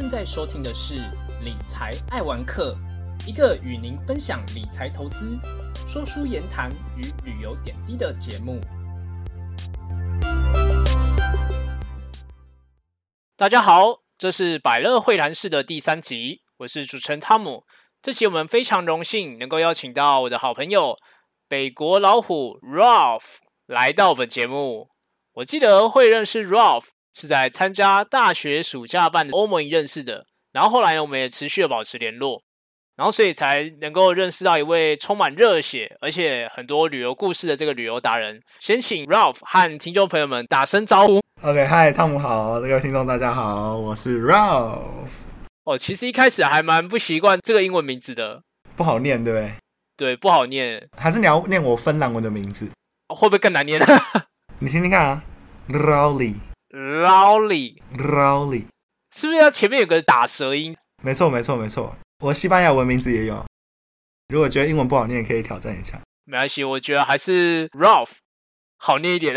正在收听的是理财爱玩客，一个与您分享理财投资、说书言谈与旅游点滴的节目。大家好，这是百乐会谈室的第三集，我是主持人汤姆。这期我们非常荣幸能够邀请到我的好朋友北国老虎 Ralph 来到本节目。我记得会认识 Ralph 是在参加大学暑假办的欧盟认识的，然后后来呢，我们也持续的保持联络，然后所以才能够认识到一位充满热血而且很多旅游故事的这个旅游达人。先请 Ralph 和听众朋友们打声招呼。OK，嗨，汤姆好，各位听众大家好，我是 Ralph。哦，其实一开始还蛮不习惯这个英文名字的，不好念，对不对？对，不好念，还是你要念我芬兰文的名字？会不会更难念？你听听看啊 r o w l y Lowly r o w l y 是不是要前面有个打舌音？没错，没错，没错。我西班牙文名字也有。如果觉得英文不好念，可以挑战一下。没关系，我觉得还是 Ralph 好念一点。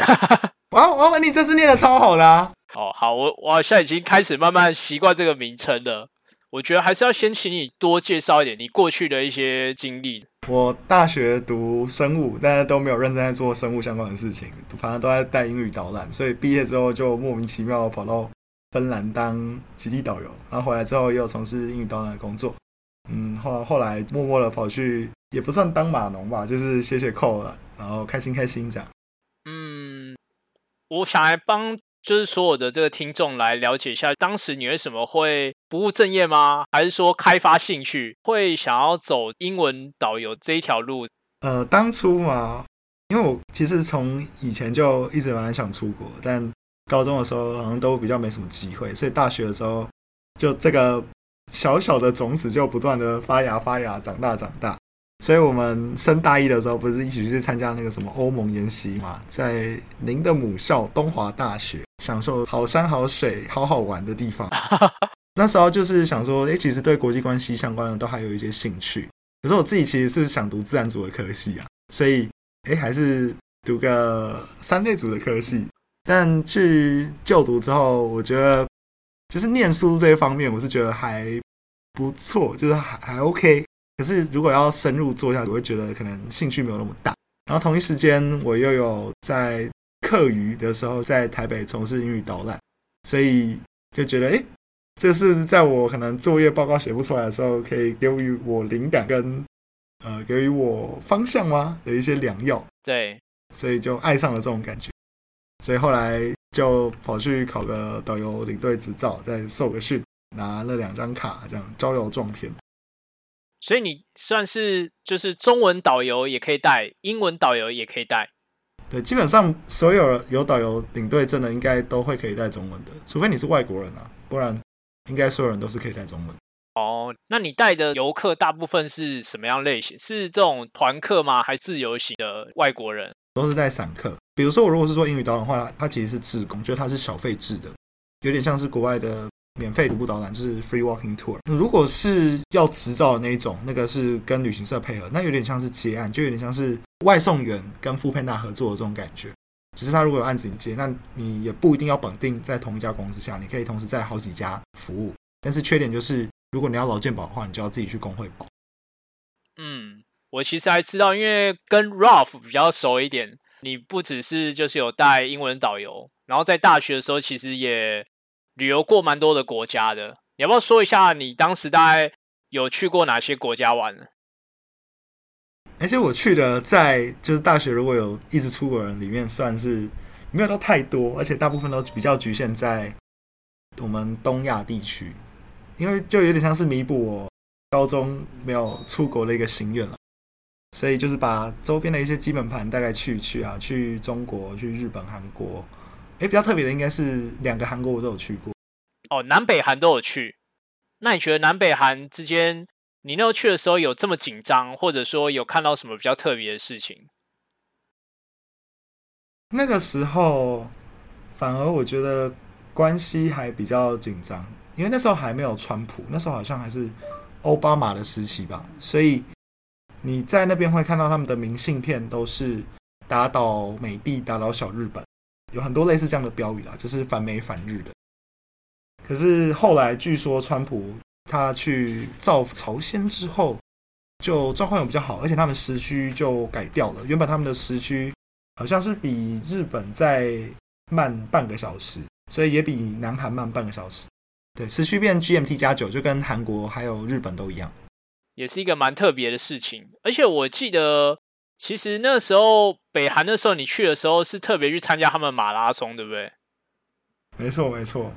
哇，哇，你这次念的超好啦啊！哦，好，我我好像已经开始慢慢习惯这个名称了。我觉得还是要先请你多介绍一点你过去的一些经历。我大学读生物，但是都没有认真在做生物相关的事情，反正都在带英语导览，所以毕业之后就莫名其妙跑到芬兰当极地导游，然后回来之后又从事英语导览的工作。嗯，后后来默默的跑去，也不算当码农吧，就是写写扣了，然后开心开心这样。嗯，我想来帮就是所有的这个听众来了解一下，当时你为什么会不务正业吗？还是说开发兴趣，会想要走英文导游这一条路？呃，当初嘛，因为我其实从以前就一直蛮想出国，但高中的时候好像都比较没什么机会，所以大学的时候就这个小小的种子就不断的发芽发芽，长大长大。所以我们升大一的时候，不是一起去参加那个什么欧盟研习嘛，在您的母校东华大学，享受好山好水、好好玩的地方。那时候就是想说，诶，其实对国际关系相关的都还有一些兴趣。可是我自己其实是想读自然组的科系啊，所以诶还是读个三类组的科系。但去就读之后，我觉得就是念书这一方面，我是觉得还不错，就是还还 OK。可是如果要深入做下去，我会觉得可能兴趣没有那么大。然后同一时间，我又有在课余的时候在台北从事英语导览，所以就觉得，哎，这是在我可能作业报告写不出来的时候，可以给予我灵感跟呃给予我方向吗的一些良药。对，所以就爱上了这种感觉。所以后来就跑去考个导游领队执照，再受个训，拿了两张卡，这样招摇撞骗。所以你算是就是中文导游也可以带，英文导游也可以带。对，基本上所有有导游领队证的，应该都会可以带中文的，除非你是外国人啊，不然应该所有人都是可以带中文。哦，那你带的游客大部分是什么样类型？是这种团客吗？还是自由行的外国人？都是带散客。比如说，我如果是做英语导览的话，它其实是自工，就是它是小费制的，有点像是国外的免费徒步导览，就是 free walking tour。如果是要执照的那一种，那个是跟旅行社配合，那有点像是接案，就有点像是外送员跟富佩纳合作的这种感觉。只是他如果有案子你接，那你也不一定要绑定在同一家公司下，你可以同时在好几家服务。但是缺点就是，如果你要劳健保的话，你就要自己去工会保。嗯，我其实还知道，因为跟 Ralph 比较熟一点，你不只是就是有带英文导游，然后在大学的时候其实也旅游过蛮多的国家的。你要不要说一下你当时大概有去过哪些国家玩呢？而且我去的在就是大学如果有一直出国人里面，算是没有到太多，而且大部分都比较局限在我们东亚地区，因为就有点像是弥补我高中没有出国的一个心愿了。所以就是把周边的一些基本盘大概去一去啊，去中国、去日本、韩国。诶，比较特别的应该是两个韩国我都有去过。哦，南北韩都有去。那你觉得南北韩之间，你那时候去的时候有这么紧张，或者说有看到什么比较特别的事情？那个时候反而我觉得关系还比较紧张，因为那时候还没有川普，那时候好像还是奥巴马的时期吧，所以你在那边会看到他们的明信片都是打倒美帝、打倒小日本，有很多类似这样的标语啦，就是反美反日的。可是后来据说川普他去造朝鲜之后，就状况有比较好，而且他们时区就改掉了。原本他们的时区好像是比日本再慢半个小时，所以也比南韩慢半个小时。对，时区变 GMT 加九，就跟韩国还有日本都一样，也是一个蛮特别的事情。而且我记得，其实那时候北韩的时候，你去的时候是特别去参加他们马拉松，对不对？没错，没错。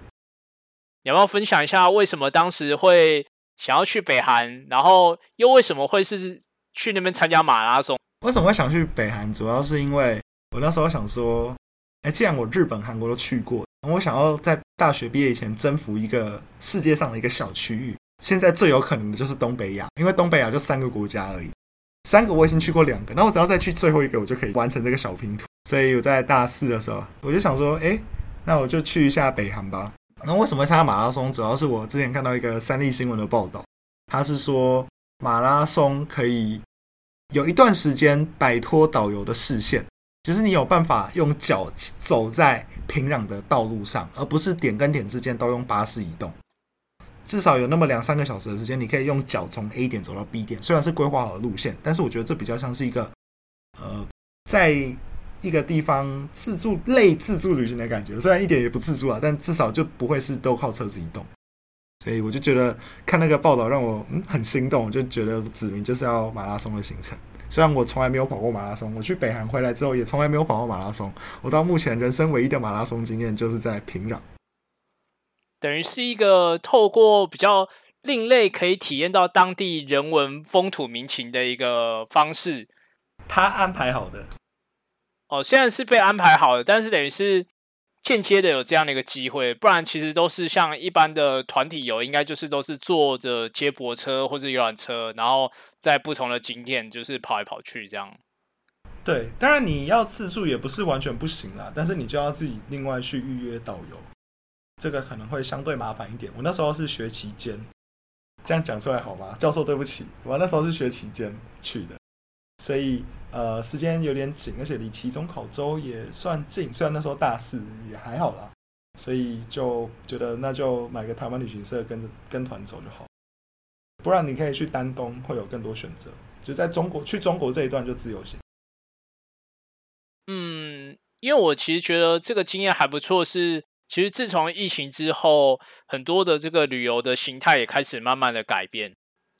你要不要分享一下为什么当时会想要去北韩，然后又为什么会是去那边参加马拉松？为什么会想去北韩？主要是因为我那时候想说，哎，既然我日本、韩国都去过。我想要在大学毕业以前征服一个世界上的一个小区域。现在最有可能的就是东北亚，因为东北亚就三个国家而已。三个我已经去过两个，那我只要再去最后一个，我就可以完成这个小拼图。所以我在大四的时候，我就想说，哎，那我就去一下北韩吧。那为什么会参加马拉松？主要是我之前看到一个三立新闻的报道，他是说马拉松可以有一段时间摆脱导游的视线，就是你有办法用脚走在。平壤的道路上，而不是点跟点之间都用巴士移动，至少有那么两三个小时的时间，你可以用脚从 A 点走到 B 点。虽然是规划好的路线，但是我觉得这比较像是一个，呃，在一个地方自助类自助旅行的感觉。虽然一点也不自助啊，但至少就不会是都靠车子移动。所以我就觉得看那个报道让我嗯很心动，我就觉得指明就是要马拉松的行程。虽然我从来没有跑过马拉松，我去北韩回来之后也从来没有跑过马拉松。我到目前人生唯一的马拉松经验就是在平壤，等于是一个透过比较另类可以体验到当地人文风土民情的一个方式。他安排好的哦，虽然是被安排好的，但是等于是。间接的有这样的一个机会，不然其实都是像一般的团体游，应该就是都是坐着接驳车或者游览车，然后在不同的景点就是跑来跑去这样。对，当然你要自助也不是完全不行啦，但是你就要自己另外去预约导游，这个可能会相对麻烦一点。我那时候是学期间，这样讲出来好吗？教授对不起，我那时候是学期间去的，所以。呃，时间有点紧，而且离期中考周也算近。虽然那时候大四也还好啦，所以就觉得那就买个台湾旅行社跟着跟团走就好。不然你可以去丹东，会有更多选择。就在中国去中国这一段就自由行。嗯，因为我其实觉得这个经验还不错。是其实自从疫情之后，很多的这个旅游的形态也开始慢慢的改变。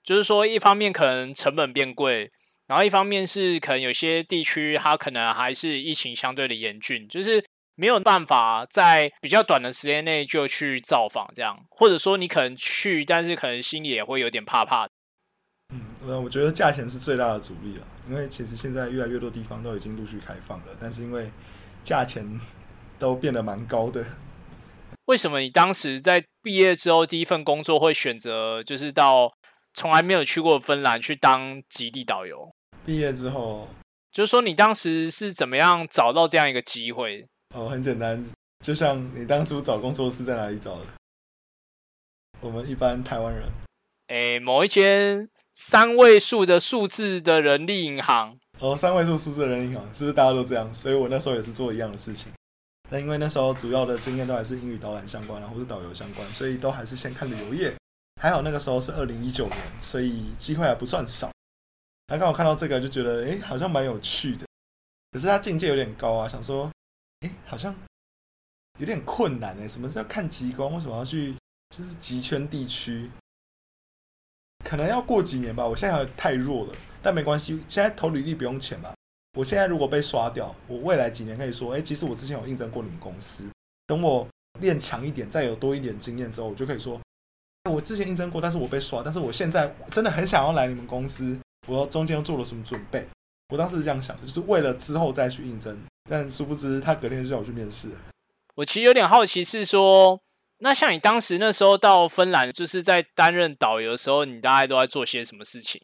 就是说，一方面可能成本变贵。然后一方面是可能有些地区它可能还是疫情相对的严峻，就是没有办法在比较短的时间内就去造访这样，或者说你可能去，但是可能心里也会有点怕怕。嗯，我觉得价钱是最大的阻力了，因为其实现在越来越多地方都已经陆续开放了，但是因为价钱都变得蛮高的。为什么你当时在毕业之后第一份工作会选择就是到从来没有去过芬兰去当极地导游？毕业之后，就是说你当时是怎么样找到这样一个机会？哦，很简单，就像你当初找工作是在哪里找的？我们一般台湾人，哎，某一间三位数的数字的人力银行。哦，三位数数字的人力银行，是不是大家都这样？所以我那时候也是做一样的事情。那因为那时候主要的经验都还是英语导览相关，然后是导游相关，所以都还是先看旅游业。还好那个时候是二零一九年，所以机会还不算少。他刚好看到这个，就觉得哎，好像蛮有趣的。可是他境界有点高啊，想说，哎，好像有点困难哎。什么叫看极光？为什么要去？就是极圈地区，可能要过几年吧。我现在太弱了，但没关系。现在投履历不用钱嘛。我现在如果被刷掉，我未来几年可以说，哎，其实我之前有应征过你们公司。等我练强一点，再有多一点经验之后，我就可以说，我之前应征过，但是我被刷。但是我现在真的很想要来你们公司。我中间又做了什么准备？我当时是这样想的，就是为了之后再去应征。但殊不知，他隔天就叫我去面试。我其实有点好奇，是说，那像你当时那时候到芬兰，就是在担任导游的时候，你大概都在做些什么事情？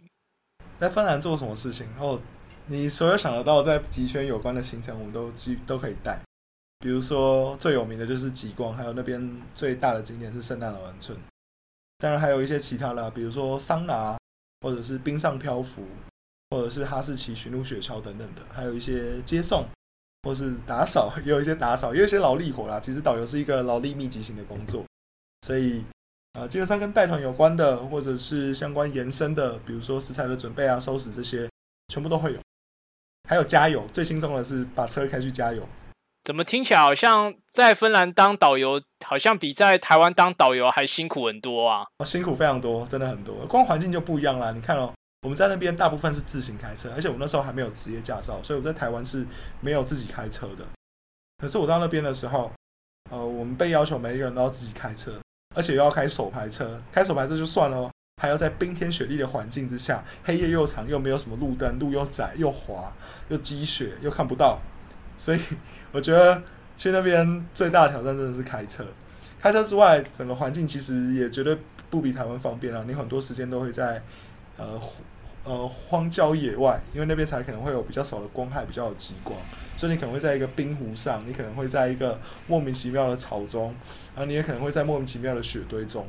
在芬兰做什么事情？然后你所有想得到在极圈有关的行程，我们都基都可以带。比如说最有名的就是极光，还有那边最大的景点是圣诞老人村。当然还有一些其他的，比如说桑拿。或者是冰上漂浮，或者是哈士奇巡路雪橇等等的，还有一些接送，或是打扫，也有一些打扫，也有一些劳力活啦。其实导游是一个劳力密集型的工作，所以啊，基本上跟带团有关的，或者是相关延伸的，比如说食材的准备啊、收拾这些，全部都会有。还有加油，最轻松的是把车开去加油。怎么听起来好像在芬兰当导游，好像比在台湾当导游还辛苦很多啊？哦，辛苦非常多，真的很多。光环境就不一样啦。你看哦，我们在那边大部分是自行开车，而且我那时候还没有职业驾照，所以我在台湾是没有自己开车的。可是我到那边的时候，呃，我们被要求每一个人都要自己开车，而且又要开手排车。开手排车就算了，还要在冰天雪地的环境之下，黑夜又长，又没有什么路灯，路又窄又滑，又积雪，又看不到。所以我觉得去那边最大的挑战真的是开车。开车之外，整个环境其实也绝对不比台湾方便啊。你很多时间都会在呃呃荒郊野外，因为那边才可能会有比较少的光害，比较有极光。所以你可能会在一个冰湖上，你可能会在一个莫名其妙的草中，然后你也可能会在莫名其妙的雪堆中。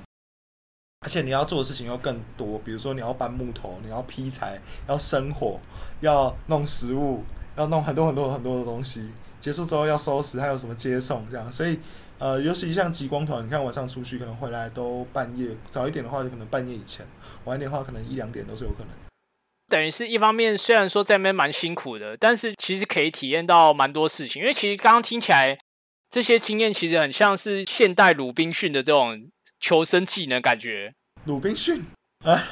而且你要做的事情又更多，比如说你要搬木头，你要劈柴，要生火，要弄食物。要弄很多很多很多的东西，结束之后要收拾，还有什么接送这样，所以呃，尤其像极光团，你看晚上出去可能回来都半夜，早一点的话就可能半夜以前，晚一点的话可能一两点都是有可能。等于是一方面，虽然说在那边蛮辛苦的，但是其实可以体验到蛮多事情，因为其实刚刚听起来这些经验其实很像是现代鲁滨逊的这种求生技能感觉。鲁滨逊啊，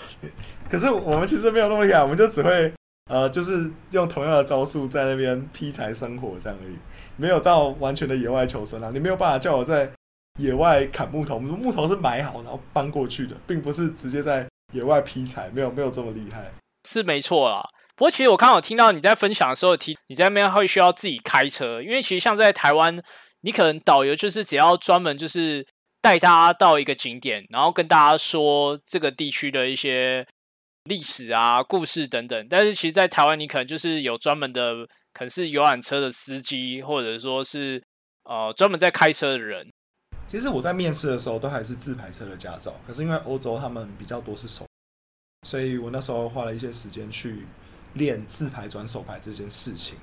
可是我们其实没有那么厉害，我们就只会。呃，就是用同样的招数在那边劈柴生火这样而已，没有到完全的野外求生啊。你没有办法叫我在野外砍木头，木头是买好然后搬过去的，并不是直接在野外劈柴，没有没有这么厉害。是没错啦，不过其实我刚好听到你在分享的时候提，你在那边会需要自己开车，因为其实像在台湾，你可能导游就是只要专门就是带大家到一个景点，然后跟大家说这个地区的一些。历史啊，故事等等，但是其实，在台湾，你可能就是有专门的，可能是游览车的司机，或者说是呃专门在开车的人。其实我在面试的时候都还是自排车的驾照，可是因为欧洲他们比较多是手，所以我那时候花了一些时间去练自排转手排这件事情。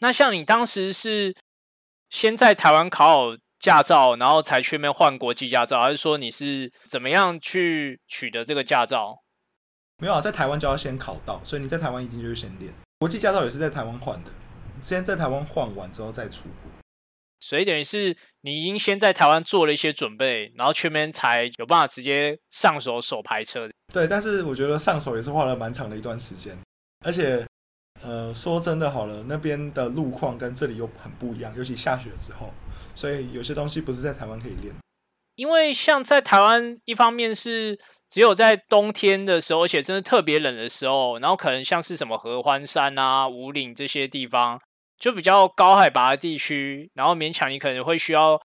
那像你当时是先在台湾考好驾照，然后才去那边换国际驾照，还是说你是怎么样去取得这个驾照？没有啊，在台湾就要先考到，所以你在台湾一定就是先练国际驾照，也是在台湾换的。先在台湾换完之后再出国，所以等于是你已经先在台湾做了一些准备，然后去面才有办法直接上手手排车。对，但是我觉得上手也是花了蛮长的一段时间，而且呃，说真的好了，那边的路况跟这里又很不一样，尤其下雪之后，所以有些东西不是在台湾可以练。因为像在台湾，一方面是。只有在冬天的时候，而且真的特别冷的时候，然后可能像是什么合欢山啊、五岭这些地方，就比较高海拔的地区，然后勉强你可能会需要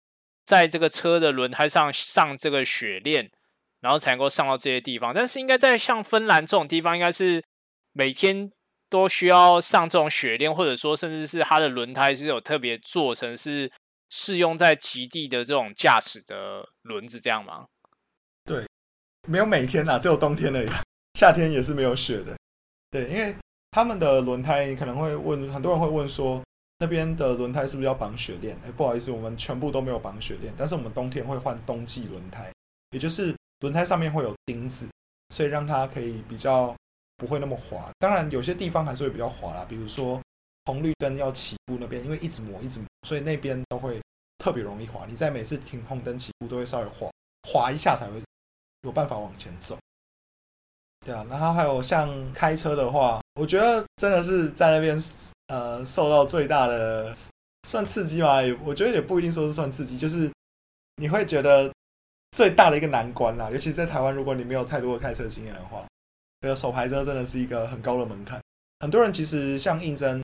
在这个车的轮胎上上这个雪链，然后才能够上到这些地方。但是应该在像芬兰这种地方，应该是每天都需要上这种雪链，或者说甚至是它的轮胎是有特别做成是适用在极地的这种驾驶的轮子，这样吗？对没有每天啦，只有冬天而已。夏天也是没有雪的。对，因为他们的轮胎，你可能会问，很多人会问说，那边的轮胎是不是要绑雪链？哎，不好意思，我们全部都没有绑雪链，但是我们冬天会换冬季轮胎，也就是轮胎上面会有钉子，所以让它可以比较不会那么滑。当然，有些地方还是会比较滑啦，比如说红绿灯要起步那边，因为一直磨一直磨，所以那边都会特别容易滑。你在每次停红灯起步都会稍微滑滑一下才会。有办法往前走，对啊，然后还有像开车的话，我觉得真的是在那边呃受到最大的算刺激吗？也我觉得也不一定说是算刺激，就是你会觉得最大的一个难关啦，尤其在台湾，如果你没有太多的开车经验的话，这个手排车真的是一个很高的门槛。很多人其实像应征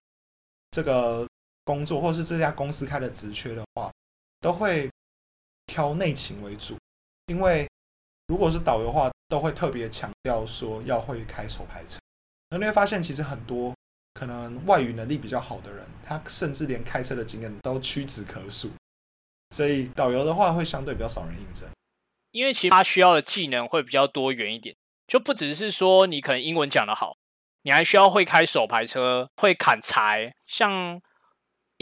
这个工作，或是这家公司开的职缺的话，都会挑内勤为主，因为。如果是导游的话，都会特别强调说要会开手排车。那你会发现，其实很多可能外语能力比较好的人，他甚至连开车的经验都屈指可数。所以导游的话，会相对比较少人应征，因为其实他需要的技能会比较多元一点，就不只是说你可能英文讲得好，你还需要会开手排车，会砍柴。像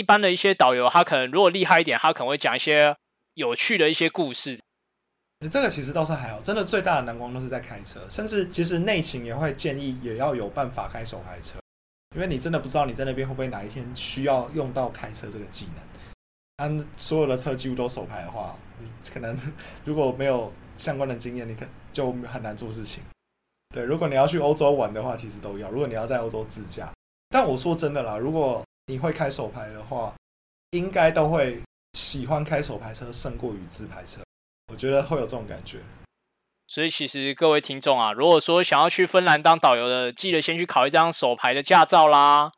一般的一些导游，他可能如果厉害一点，他可能会讲一些有趣的一些故事。这个其实倒是还好，真的最大的难关都是在开车，甚至其实内勤也会建议也要有办法开手排车，因为你真的不知道你在那边会不会哪一天需要用到开车这个技能。按所有的车几乎都手排的话，可能如果没有相关的经验，你可就很难做事情。对，如果你要去欧洲玩的话，其实都要。如果你要在欧洲自驾，但我说真的啦，如果你会开手牌的话，应该都会喜欢开手牌车胜过于自牌车。我觉得会有这种感觉。所以其实各位听众啊，如果说想要去芬兰当导游的，记得先去考一张手牌的驾照啦。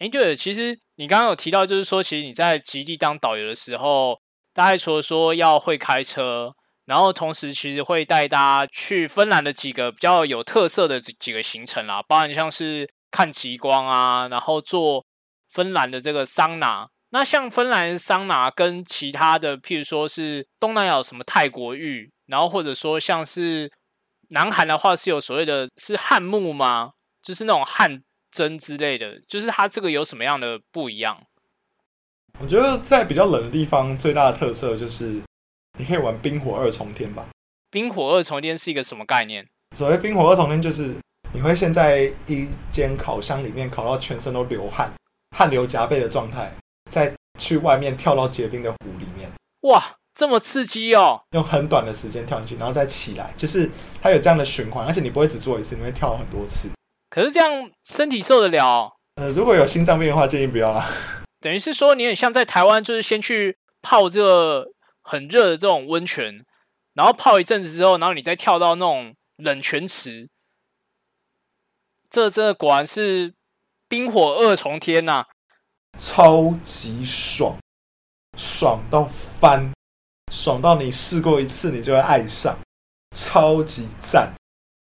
哎，对了，其实你刚刚有提到，就是说，其实你在极地当导游的时候，大概除了说要会开车，然后同时其实会带大家去芬兰的几个比较有特色的几几个行程啦，包含像是看极光啊，然后做芬兰的这个桑拿。那像芬兰桑拿跟其他的，譬如说是东南亚什么泰国浴，然后或者说像是南韩的话，是有所谓的是汉木吗？就是那种汗。针之类的，就是它这个有什么样的不一样？我觉得在比较冷的地方，最大的特色就是你可以玩冰火二重天吧。冰火二重天是一个什么概念？所谓冰火二重天，就是你会先在一间烤箱里面烤到全身都流汗，汗流浃背的状态，再去外面跳到结冰的湖里面。哇，这么刺激哦！用很短的时间跳进去，然后再起来，就是它有这样的循环，而且你不会只做一次，你会跳很多次。可是这样身体受得了？呃，如果有心脏病的话，建议不要啦。等于是说，你很像在台湾，就是先去泡这个很热的这种温泉，然后泡一阵子之后，然后你再跳到那种冷泉池。这这果然是冰火二重天呐，超级爽，爽到翻，爽到你试过一次你就会爱上，超级赞。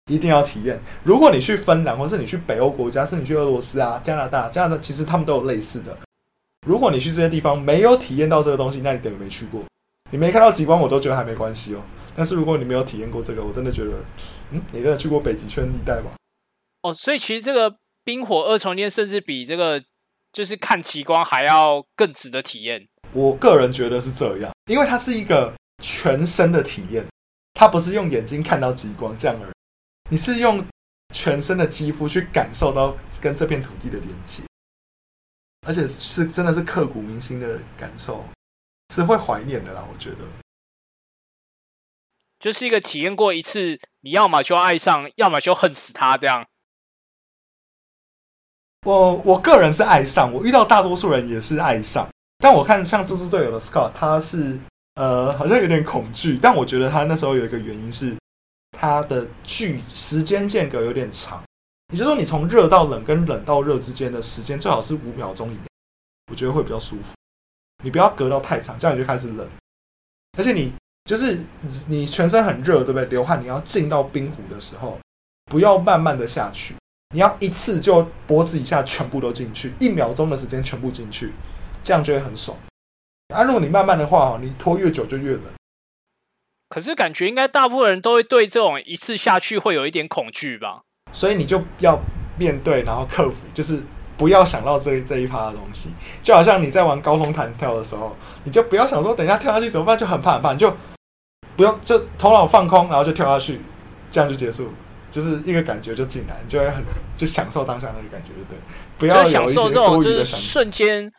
一定要体验。如果你去芬兰，或是你去北欧国家，是你去俄罗斯啊、加拿大、加拿大，其实他们都有类似的。如果你去这些地方没有体验到这个东西，那你等于没去过。你没看到极光，我都觉得还没关系哦。但是如果你没有体验过这个，我真的觉得，嗯，你真的去过北极圈地带吗？哦，所以其实这个冰火二重天，甚至比这个就是看极光还要更值得体验。我个人觉得是这样，因为它是一个全身的体验，它不是用眼睛看到极光这样而已。你是用全身的肌肤去感受到跟这片土地的连接，而且是真的是刻骨铭心的感受，是会怀念的啦。我觉得，就是一个体验过一次，你要么就爱上，要么就恨死他这样。我我个人是爱上，我遇到大多数人也是爱上，但我看像猪猪队友的 Scott，他是呃好像有点恐惧，但我觉得他那时候有一个原因是。他的距时间间隔有点长，也就是说，你从热到冷跟冷到热之间的时间最好是五秒钟以内，我觉得会比较舒服。你不要隔到太长，这样你就开始冷。而且你就是你全身很热，对不对？流汗，你要进到冰湖的时候，不要慢慢的下去，你要一次就脖子以下全部都进去，一秒钟的时间全部进去，这样就会很爽。啊，如果你慢慢的话，你拖越久就越冷。可是感觉应该大部分人都会对这种一次下去会有一点恐惧吧，所以你就要面对，然后克服，就是不要想到这这一趴的东西。就好像你在玩高空弹跳的时候，你就不要想说等一下跳下去怎么办，就很怕很怕，你就不用就头脑放空，然后就跳下去，这样就结束，就是一个感觉就进来，你就会很就享受当下那个感觉，对不对？不要享受这种就是瞬间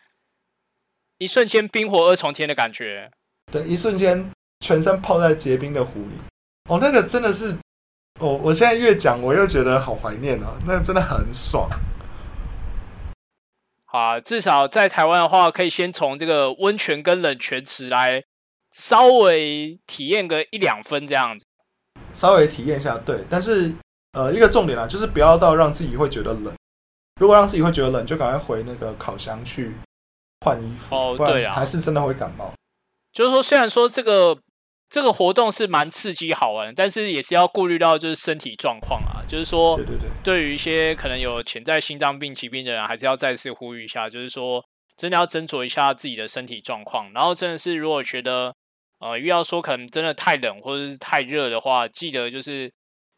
一瞬间冰火二重天的感觉，对，一瞬间。全身泡在结冰的湖里，哦，那个真的是，哦，我现在越讲我又觉得好怀念哦，那真的很爽。好，至少在台湾的话，可以先从这个温泉跟冷泉池来稍微体验个一两分这样子，稍微体验一下，对。但是，呃，一个重点啊，就是不要到让自己会觉得冷。如果让自己会觉得冷，就赶快回那个烤箱去换衣服哦，对啊，还是真的会感冒。就是说，虽然说这个。这个活动是蛮刺激好玩，但是也是要顾虑到就是身体状况啊，就是说，对对对，对于一些可能有潜在心脏病疾病的人，还是要再次呼吁一下，就是说，真的要斟酌一下自己的身体状况。然后，真的是如果觉得呃遇到说可能真的太冷或者是太热的话，记得就是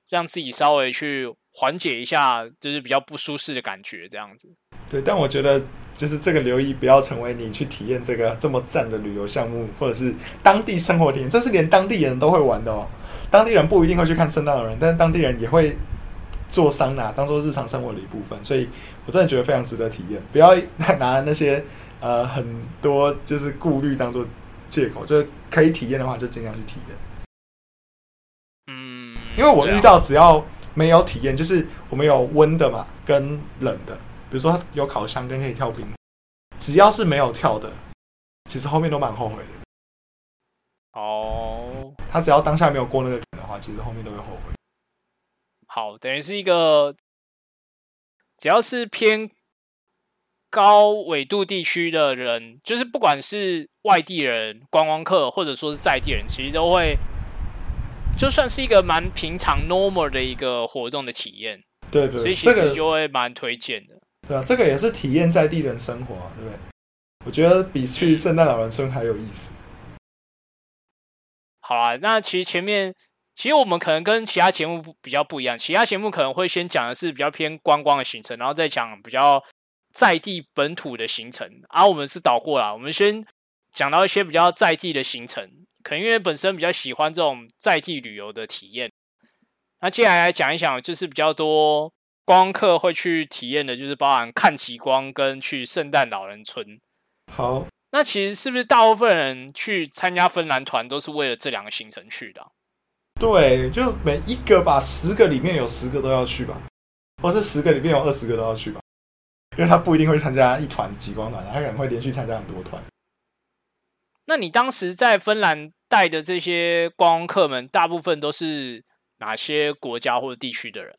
让自己稍微去缓解一下，就是比较不舒适的感觉，这样子。对，但我觉得就是这个留意不要成为你去体验这个这么赞的旅游项目，或者是当地生活体验，这是连当地人都会玩的哦。当地人不一定会去看圣诞老人，但是当地人也会做桑拿当做日常生活的一部分，所以我真的觉得非常值得体验。不要 拿那些呃很多就是顾虑当做借口，就是可以体验的话就尽量去体验。嗯，因为我遇到只要没有体验，就是我们有温的嘛，跟冷的，比如说有烤箱跟可以跳冰，只要是没有跳的，其实后面都蛮后悔的。哦，他只要当下没有过那个坎的话，其实后面都会后悔。好，等于是一个只要是偏高纬度地区的人，就是不管是外地人、观光客，或者说是在地人，其实都会，就算是一个蛮平常 normal 的一个活动的体验，对对，所以其这个实就会蛮推荐的。对啊，这个也是体验在地人生活、啊，对不对？我觉得比去圣诞老人村还有意思。好啊，那其实前面其实我们可能跟其他节目比较不一样，其他节目可能会先讲的是比较偏观光的行程，然后再讲比较在地本土的行程。而、我们是导过来，我们先讲到一些比较在地的行程，可能因为本身比较喜欢这种在地旅游的体验。那接下来来讲一讲，就是比较多观光客会去体验的，就是包含看极光跟去圣诞老人村。好，那其实是不是大部分人去参加芬兰团都是为了这两个行程去的啊、对，就每一个吧，十个里面有十个都要去吧，或是十个里面有二十个都要去吧，因为他不一定会参加一团极光团，他可能会连续参加很多团。那你当时在芬兰带的这些观光客们，大部分都是哪些国家或者地区的人？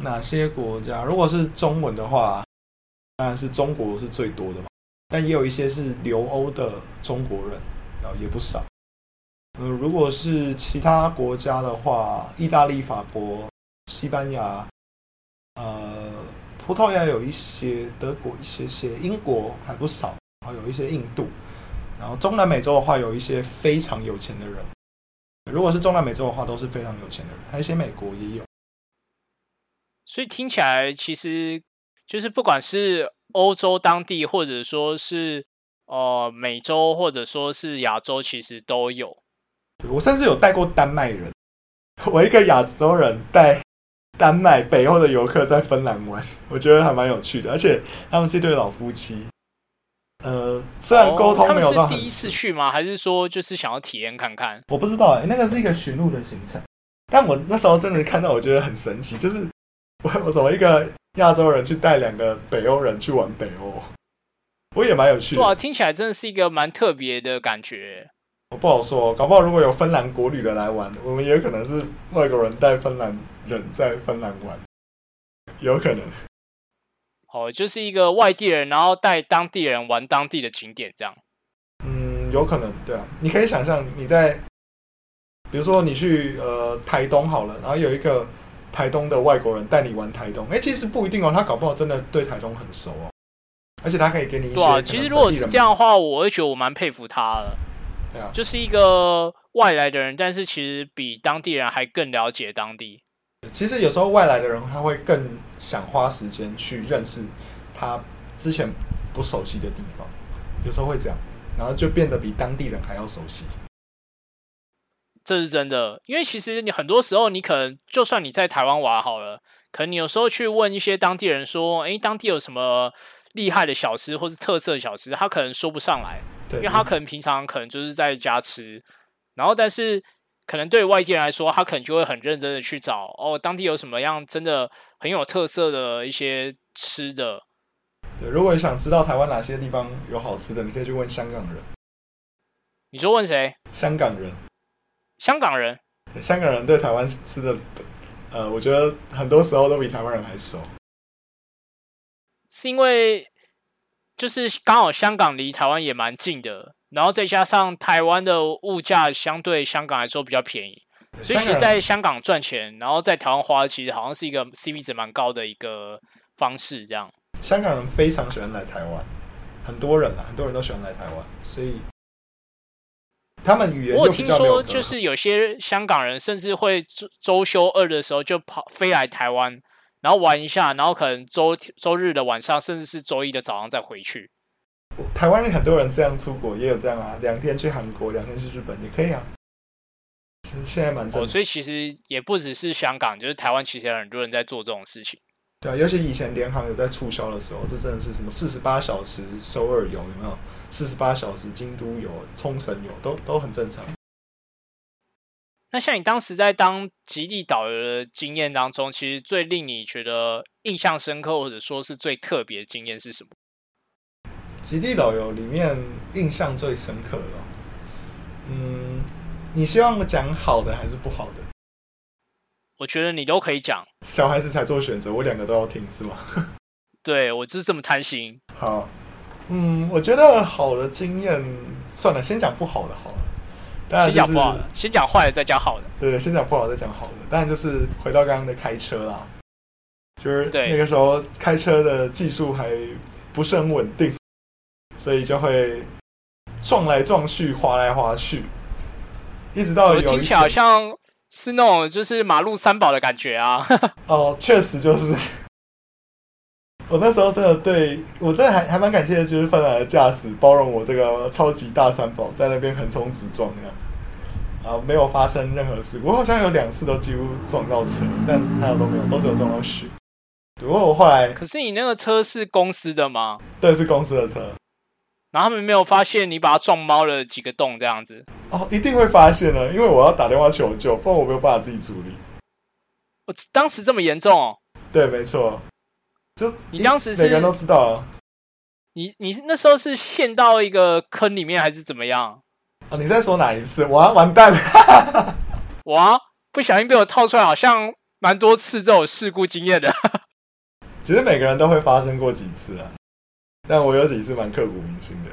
哪些国家？如果是中文的话，当然是中国是最多的嘛，但也有一些是留欧的中国人，然后也不少。呃，如果是其他国家的话，意大利、法国、西班牙，呃，葡萄牙有一些，德国一些些，英国还不少，然后有一些印度，然后中南美洲的话，有一些非常有钱的人。如果是中南美洲的话，都是非常有钱的人，还有一些美国也有。所以听起来其实就是不管是欧洲当地，或者说是呃美洲，或者说是亚洲，其实都有。我甚至有带过丹麦人，我一个亚洲人带丹麦北欧的游客在芬兰玩，我觉得还蛮有趣的，而且他们是一对老夫妻。呃，虽然沟通哦他们没有到很是第一次去吗？还是说就是想要体验看看？我不知道哎、那个是一个寻路的行程，但我那时候真的看到，我觉得很神奇，就是 我我怎么一个亚洲人去带两个北欧人去玩北欧，我也蛮有趣的。对啊，听起来真的是一个蛮特别的感觉。我不好说，搞不好如果有芬兰国旅的来玩，我们也可能是外国人带芬兰人在芬兰玩，有可能。哦，就是一个外地人，然后带当地人玩当地的景点，这样。嗯，有可能，对啊。你可以想象你在，比如说你去呃台东好了，然后有一个台东的外国人带你玩台东，哎，其实不一定哦，他搞不好真的对台东很熟哦，而且他可以给你一些对啊，其实如果是这样的话，我会觉得我蛮佩服他的，对啊，就是一个外来的人，但是其实比当地人还更了解当地。其实有时候外来的人他会更想花时间去认识他之前不熟悉的地方，有时候会这样，然后就变得比当地人还要熟悉。这是真的，因为其实你很多时候，你可能就算你在台湾玩好了，可能你有时候去问一些当地人说，诶，当地有什么厉害的小吃或是特色小吃，他可能说不上来，因为他可能平常可能就是在家吃，然后但是可能对于外界人来说，他可能就会很认真的去找哦，当地有什么样真的很有特色的一些吃的。对，如果你想知道台湾哪些地方有好吃的，你可以去问香港人。你说问谁？香港人，香港人？香港人对台湾吃的，呃，我觉得很多时候都比台湾人还熟。是因为就是刚好香港离台湾也蛮近的，然后再加上台湾的物价相对香港来说比较便宜，所以其实香港人在香港赚钱，然后在台湾花，其实好像是一个 CP 值蛮高的一个方式。这样，香港人非常喜欢来台湾，很多人啊，很多人都喜欢来台湾，所以他们语言我有听说，就是有些香港人甚至会周周休二的时候就跑飞来台湾，然后玩一下，然后可能周周日的晚上，甚至是周一的早上再回去。台湾很多人这样出国，也有这样啊，两天去韩国，两天去日本也可以啊。现在蛮正，所以其实也不只是香港，就是台湾其实有很多人在做这种事情。对啊，尤其以前联航有在促销的时候，这真的是什么四十八小时首尔游有没有？四十八小时京都游、冲绳游都都很正常。那像你当时在当极地导游的经验当中，其实最令你觉得印象深刻，或者说是最特别的经验是什么？极地导游里面印象最深刻的，嗯，你希望我讲好的还是不好的？我觉得你都可以讲。小孩子才做选择，我两个都要听，是吗？对我就是这么贪心。好，嗯，我觉得好的经验，算了，先讲不好的好了。先讲不好的，先讲坏的，再讲好的。对，先讲不好，再讲好的。当然就是回到刚刚的开车啦，就是那个时候开车的技术还不是很稳定，所以就会撞来撞去，滑来滑去，一直到有听起来好像是那种就是马路三宝的感觉啊。哦，确实就是。我那时候真的对我真的还还蛮感谢的，就是芬兰的驾驶包容我这个超级大三宝在那边横冲直撞那样。啊，没有发生任何事故。我好像有两次都几乎撞到车，但还有都没有，都只有撞到雪。不过我后来，可是你那个车是公司的吗？对，是公司的车。然后他们没有发现你把它撞猫了几个洞这样子。哦，一定会发现的，因为我要打电话求救，不然我没有办法自己处理。我当时这么严重？哦？对，没错。就你当时每个人都知道啊。你你那时候是陷到一个坑里面，还是怎么样？你在说哪一次？我完蛋！我不小心被我套出来，好像蛮多次这种事故经验的。其实每个人都会发生过几次啊，但我有几次蛮刻骨铭心的。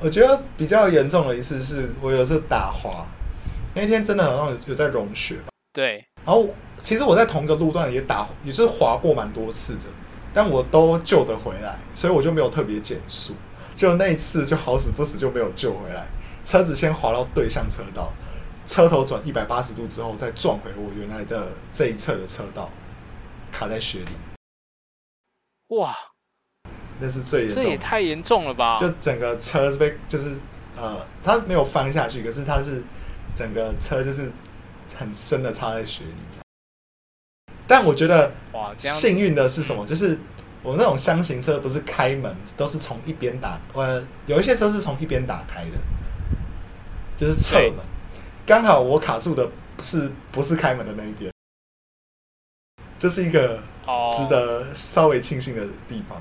我觉得比较严重的一次是我有次打滑，那天真的好像有在融雪。对。然后其实我在同一个路段也打，也是滑过蛮多次的，但我都救得回来，所以我就没有特别减速。就那一次就好死不死就没有救回来。车子先滑到对向车道，车头转一百八十度之后，再撞回我原来的这一侧的车道，卡在雪里。哇，那是最严重，这也太严重了吧！就整个车是被就是呃，它没有翻下去，可是它是整个车就是很深的插在雪里。但我觉得哇，幸运的是什么？就是我那种箱型车不是开门都是从一边打，呃，有一些车是从一边打开的。就是侧门，刚好我卡住的是不是开门的那一边？这是一个值得稍微庆幸的地方，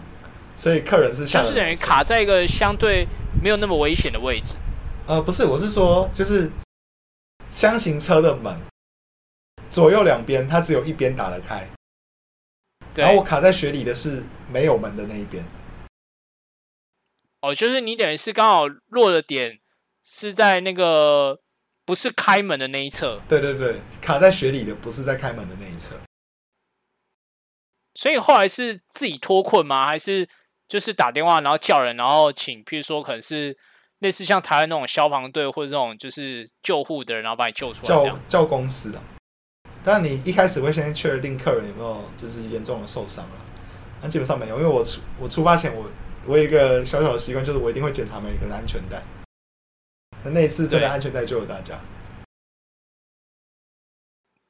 所以客人是像是等于卡在一个相对没有那么危险的位置。呃，不是，我是说，就是箱型车的门左右两边，它只有一边打得开，然后我卡在雪里的是没有门的那一边。哦，就是你等于是刚好落的点。是在那个不是开门的那一侧，对对对，卡在雪里的不是在开门的那一侧，所以后来是自己脱困吗？还是就是打电话然后叫人，然后请，譬如说可能是类似像台湾那种消防队或者这种就是救护的人，然后把你救出来？叫叫公司的，但你一开始会先确定客人有没有就是严重的受伤了，那基本上没有，因为我出我出发前我我有一个小小的习惯，就是我一定会检查每个人安全带。那那次真的安全带救了大家。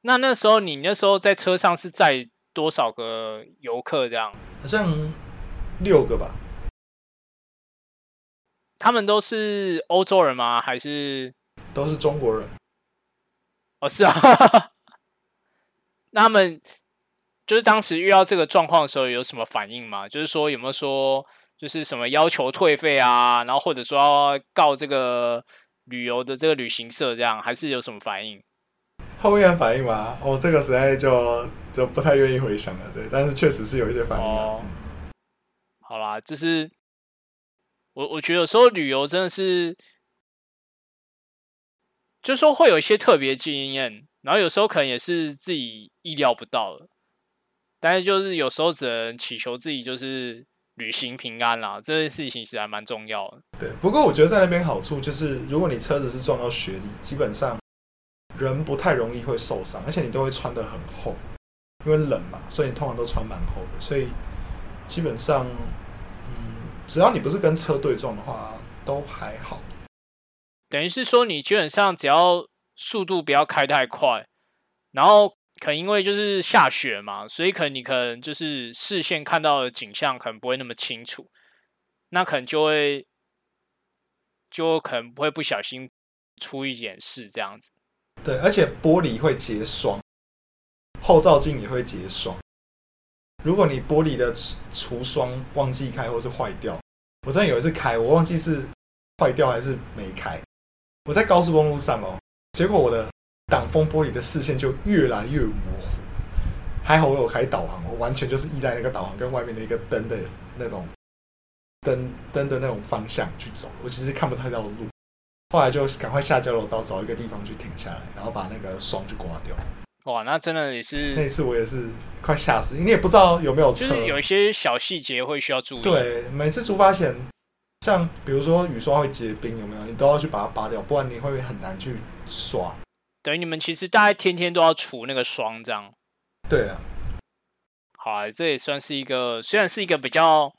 那那时候你那时候在车上是载多少个游客？这样好像六个吧。他们都是欧洲人吗？还是都是中国人？哦，是啊。那他们就是当时遇到这个状况的时候有什么反应吗？就是说有没有说就是什么要求退费啊？然后或者说要告这个？旅游的这个旅行社这样，还是有什么反应？后面的反应吗？哦，这个实在就就不太愿意回想了，对。但是确实是有一些反应。哦，好啦，就是我我觉得有时候旅游真的是，就说会有一些特别经验，然后有时候可能也是自己意料不到的，但是就是有时候只能祈求自己就是。旅行平安啦，这件事情其实还蛮重要的。对，不过我觉得在那边好处就是，如果你车子是撞到雪里，基本上人不太容易会受伤，而且你都会穿的很厚，因为冷嘛，所以你通常都穿蛮厚的，所以基本上，只要你不是跟车对撞的话，都还好。等于是说，你基本上只要速度不要开太快，然后可能因为就是下雪嘛，所以可能你可能就是视线看到的景象可能不会那么清楚，那可能就会就可能不会不小心出一点事这样子。对，而且玻璃会结霜，后照镜也会结霜。如果你玻璃的除霜忘记开或是坏掉，我真的有一次开，我忘记是坏掉还是没开。我在高速公路上哦，结果我的挡风玻璃的视线就越来越模糊。还好我有开导航，我完全就是依赖那个导航跟外面的一个灯的那种灯灯的那种方向去走，我其实看不太到路。后来就赶快下交流道找一个地方去停下来，然后把那个霜就刮掉。哇，那真的也是那次我也是快吓死，你也不知道有没有车，有一些小细节会需要注意。对，每次出发前。像比如说雨刷会结冰，有没有？你都要去把它拔掉，不然你会很难去刷。等于你们其实大概天天都要除那个霜，这样。对啊。好啊，这也算是一个，虽然是一个比较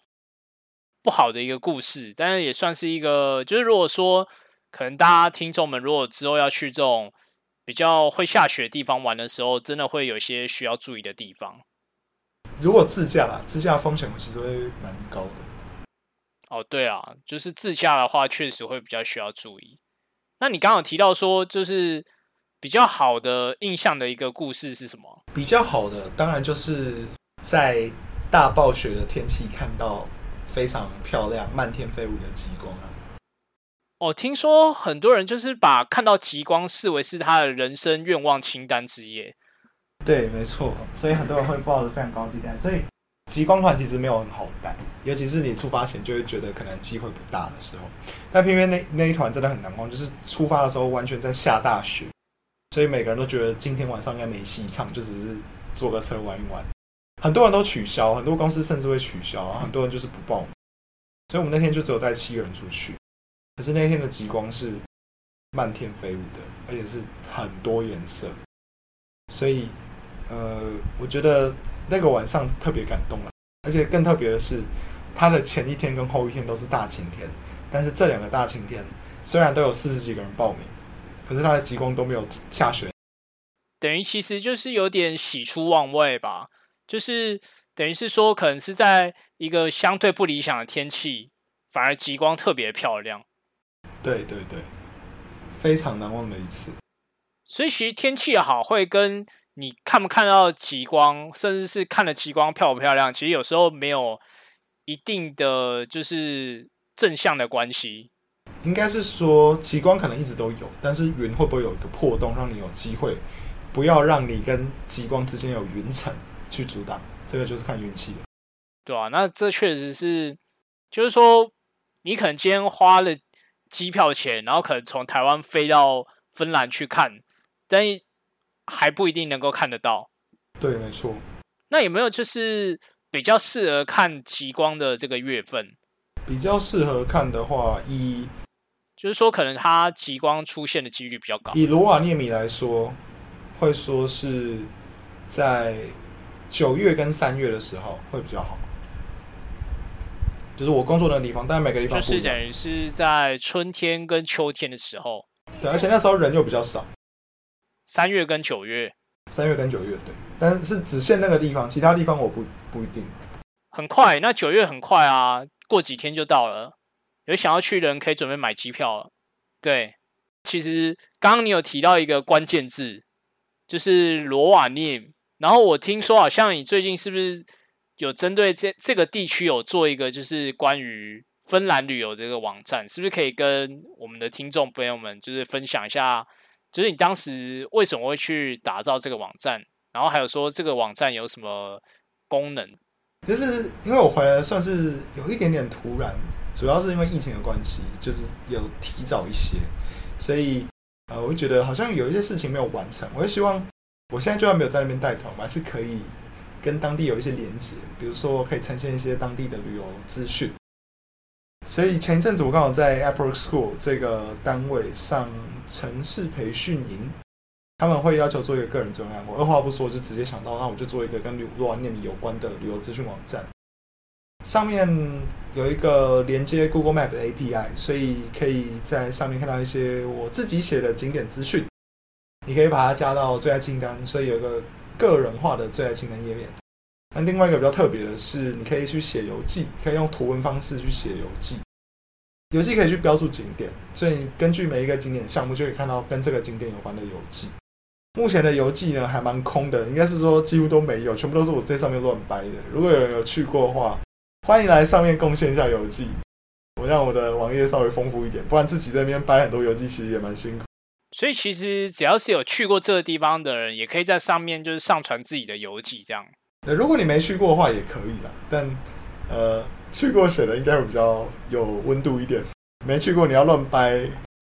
不好的一个故事，但是也算是一个，就是如果说可能大家听众们如果之后要去这种比较会下雪的地方玩的时候，真的会有一些需要注意的地方。如果自驾，自驾风险其实会蛮高的。哦，对啊，就是自驾的话，确实会比较需要注意。那你刚刚提到说，就是比较好的印象的一个故事是什么？比较好的，当然就是在大暴雪的天气看到非常漂亮、漫天飞舞的极光啊。哦，听说很多人就是把看到极光视为是他的人生愿望清单之一。对，没错，所以很多人会抱着非常高期待，所以。极光团其实没有很好带，尤其是你出发前就会觉得可能机会不大的时候，但偏偏那那一团真的很难忘，就是出发的时候完全在下大雪，所以每个人都觉得今天晚上应该没戏唱，就只是坐个车玩一玩。很多人都取消，很多公司甚至会取消，很多人就是不报。所以我们那天就只有带七个人出去，可是那天的极光是漫天飞舞的，而且是很多颜色，所以。呃，我觉得那个晚上特别感动了，而且更特别的是，它的前一天跟后一天都是大晴天，但是这两个大晴天虽然都有四十几个人报名，可是它的极光都没有下雪，等于其实就是有点喜出望外吧，就是等于是说可能是在一个相对不理想的天气，反而极光特别漂亮。对对对，非常难忘的一次。所以其实天气好会跟。你看不看到极光，甚至是看了极光漂不漂亮，其实有时候没有一定的就是正向的关系。应该是说极光可能一直都有，但是云会不会有一个破洞，让你有机会不要让你跟极光之间有云层去阻挡？这个就是看运气了。对啊，那这确实是，就是说你可能今天花了机票钱，然后可能从台湾飞到芬兰去看，但。还不一定能够看得到，对，没错。那有没有就是比较适合看极光的这个月份？比较适合看的话，以就是说可能它极光出现的几率比较高。以罗瓦涅米来说，会说是在九月跟三月的时候会比较好。就是我工作的地方，但每个地方就是等于是在春天跟秋天的时候。对，而且那时候人又比较少。三月跟九月，三月跟九月对，但是只限那个地方，其他地方我不不一定。很快，那九月很快啊，过几天就到了。有想要去的人可以准备买机票了。对，其实刚刚你有提到一个关键字，就是罗瓦涅。然后我听说好像你最近是不是有针对这这个地区有做一个，就是关于芬兰旅游这个网站，是不是可以跟我们的听众朋友们就是分享一下？就是你当时为什么会去打造这个网站？然后还有说这个网站有什么功能？就是因为我回来算是有一点点突然，主要是因为疫情的关系，就是有提早一些，所以呃，我就觉得好像有一些事情没有完成。我就希望我现在就算没有在那边带团，我还是可以跟当地有一些连接，比如说可以呈现一些当地的旅游资讯。所以前一阵子我刚好在 Apple School 这个单位上城市培训营，他们会要求做一个个人专案，我二话不说就直接想到，那我就做一个跟罗瓦涅米有关的旅游资讯网站。上面有一个连接 Google Map 的 API，所以可以在上面看到一些我自己写的景点资讯。你可以把它加到最爱清单，所以有一个个人化的最爱清单页面。那另外一个比较特别的是，你可以去写游记，可以用图文方式去写游记。游记可以去标注景点，所以根据每一个景点项目，就可以看到跟这个景点有关的游记。目前的游记呢，还蛮空的，应该是说几乎都没有，全部都是我在上面乱掰的。如果有人有去过的话，欢迎来上面贡献一下游记，我让我的网页稍微丰富一点，不然自己在那边掰很多游记，其实也蛮辛苦。所以其实只要是有去过这个地方的人，也可以在上面就是上传自己的游记，这样。那如果你没去过的话，也可以啦。但呃，去过写的应该会比较有温度一点。没去过你要乱掰，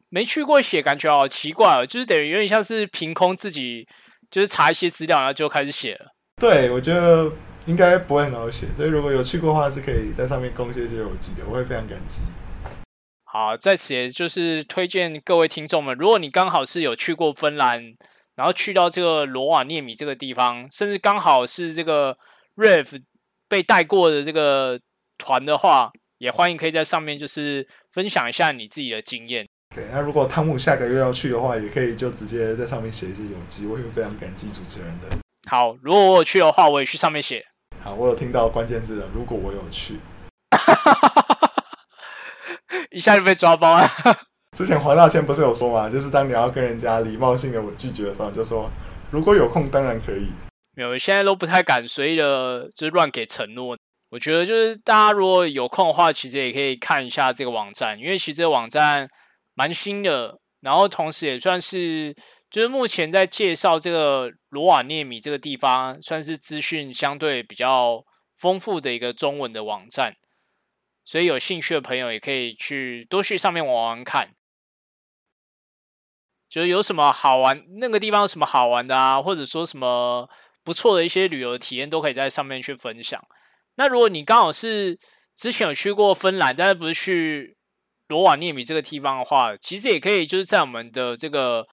没去过写感觉好奇怪哦，就是等于有点像是凭空自己就是查一些资料，然后就开始写了。对，我觉得。应该不会很好写，所以如果有去过的话，是可以在上面贡献一些游记的，我会非常感激。好，在此也就是推荐各位听众们，如果你刚好是有去过芬兰，然后去到这个罗瓦涅米这个地方，甚至刚好是这个 Rev 被带过的这个团的话，也欢迎可以在上面就是分享一下你自己的经验。对，那如果汤姆下个月要去的话，也可以就直接在上面写一些游记，我会非常感激主持人的。好，如果我有去的话，我也去上面写。好，我有听到关键字了。如果我有去，一下就被抓包了。之前黄大千不是有说嘛？就是当你要跟人家礼貌性的我拒绝的时候，就说如果有空，当然可以。没有，现在都不太敢随意的，就是乱给承诺。我觉得就是大家如果有空的话，其实也可以看一下这个网站，因为其实这个网站蛮新的，然后同时也算是。就是目前在介绍这个罗瓦涅米这个地方，算是资讯相对比较丰富的一个中文的网站，所以有兴趣的朋友也可以去多去上面玩玩看。就是有什么好玩，那个地方有什么好玩的啊，或者说什么不错的一些旅游体验，都可以在上面去分享。那如果你刚好是之前有去过芬兰，但是不是去罗瓦涅米这个地方的话，其实也可以就是在我们的这个。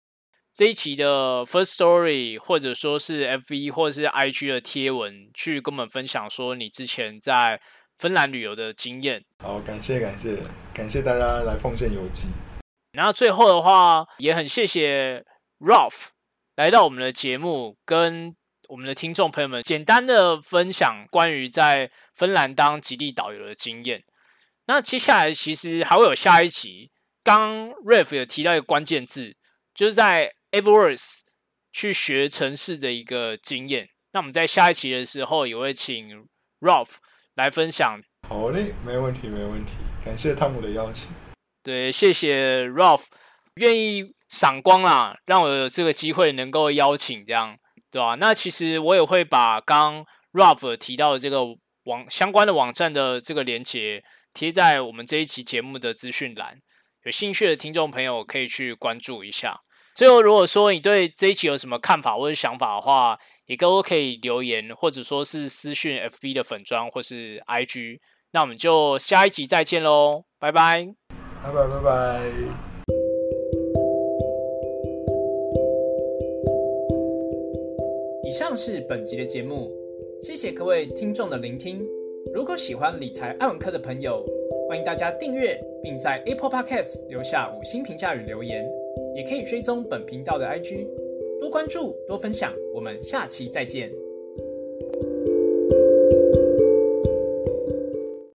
这一期的 First Story，或者说是 FB 或者是 IG 的贴文，去跟我们分享说你之前在芬兰旅游的经验。好，感谢感谢感谢大家来奉献游记。然后最后的话，也很谢谢 Ralph 来到我们的节目，跟我们的听众朋友们简单的分享关于在芬兰当极地导游的经验。那接下来其实还会有下一集。刚 Ralph 有提到一个关键字，就是在 a b e r s 去学城市的一个经验。那我们在下一期的时候也会请 Ralph 来分享。好嘞，没问题，没问题。感谢汤姆的邀请。对，谢谢 Ralph 愿意赏光啦，让我有这个机会能够邀请这样，对吧？那其实我也会把刚 Ralph 提到的这个网相关的网站的这个连接贴在我们这一期节目的资讯栏，有兴趣的听众朋友可以去关注一下。最后，如果说你对这一期有什么看法或者想法的话，也都可以留言，或者说是私讯 FB 的粉砖或是 IG。那我们就下一集再见喽，拜拜，拜拜拜拜。以上是本集的节目，谢谢各位听众的聆听。如果喜欢理财爱文科的朋友，欢迎大家订阅，并在 Apple Podcast 留下五星评价与留言。也可以追踪本频道的 IG，多关注多分享，我们下期再见。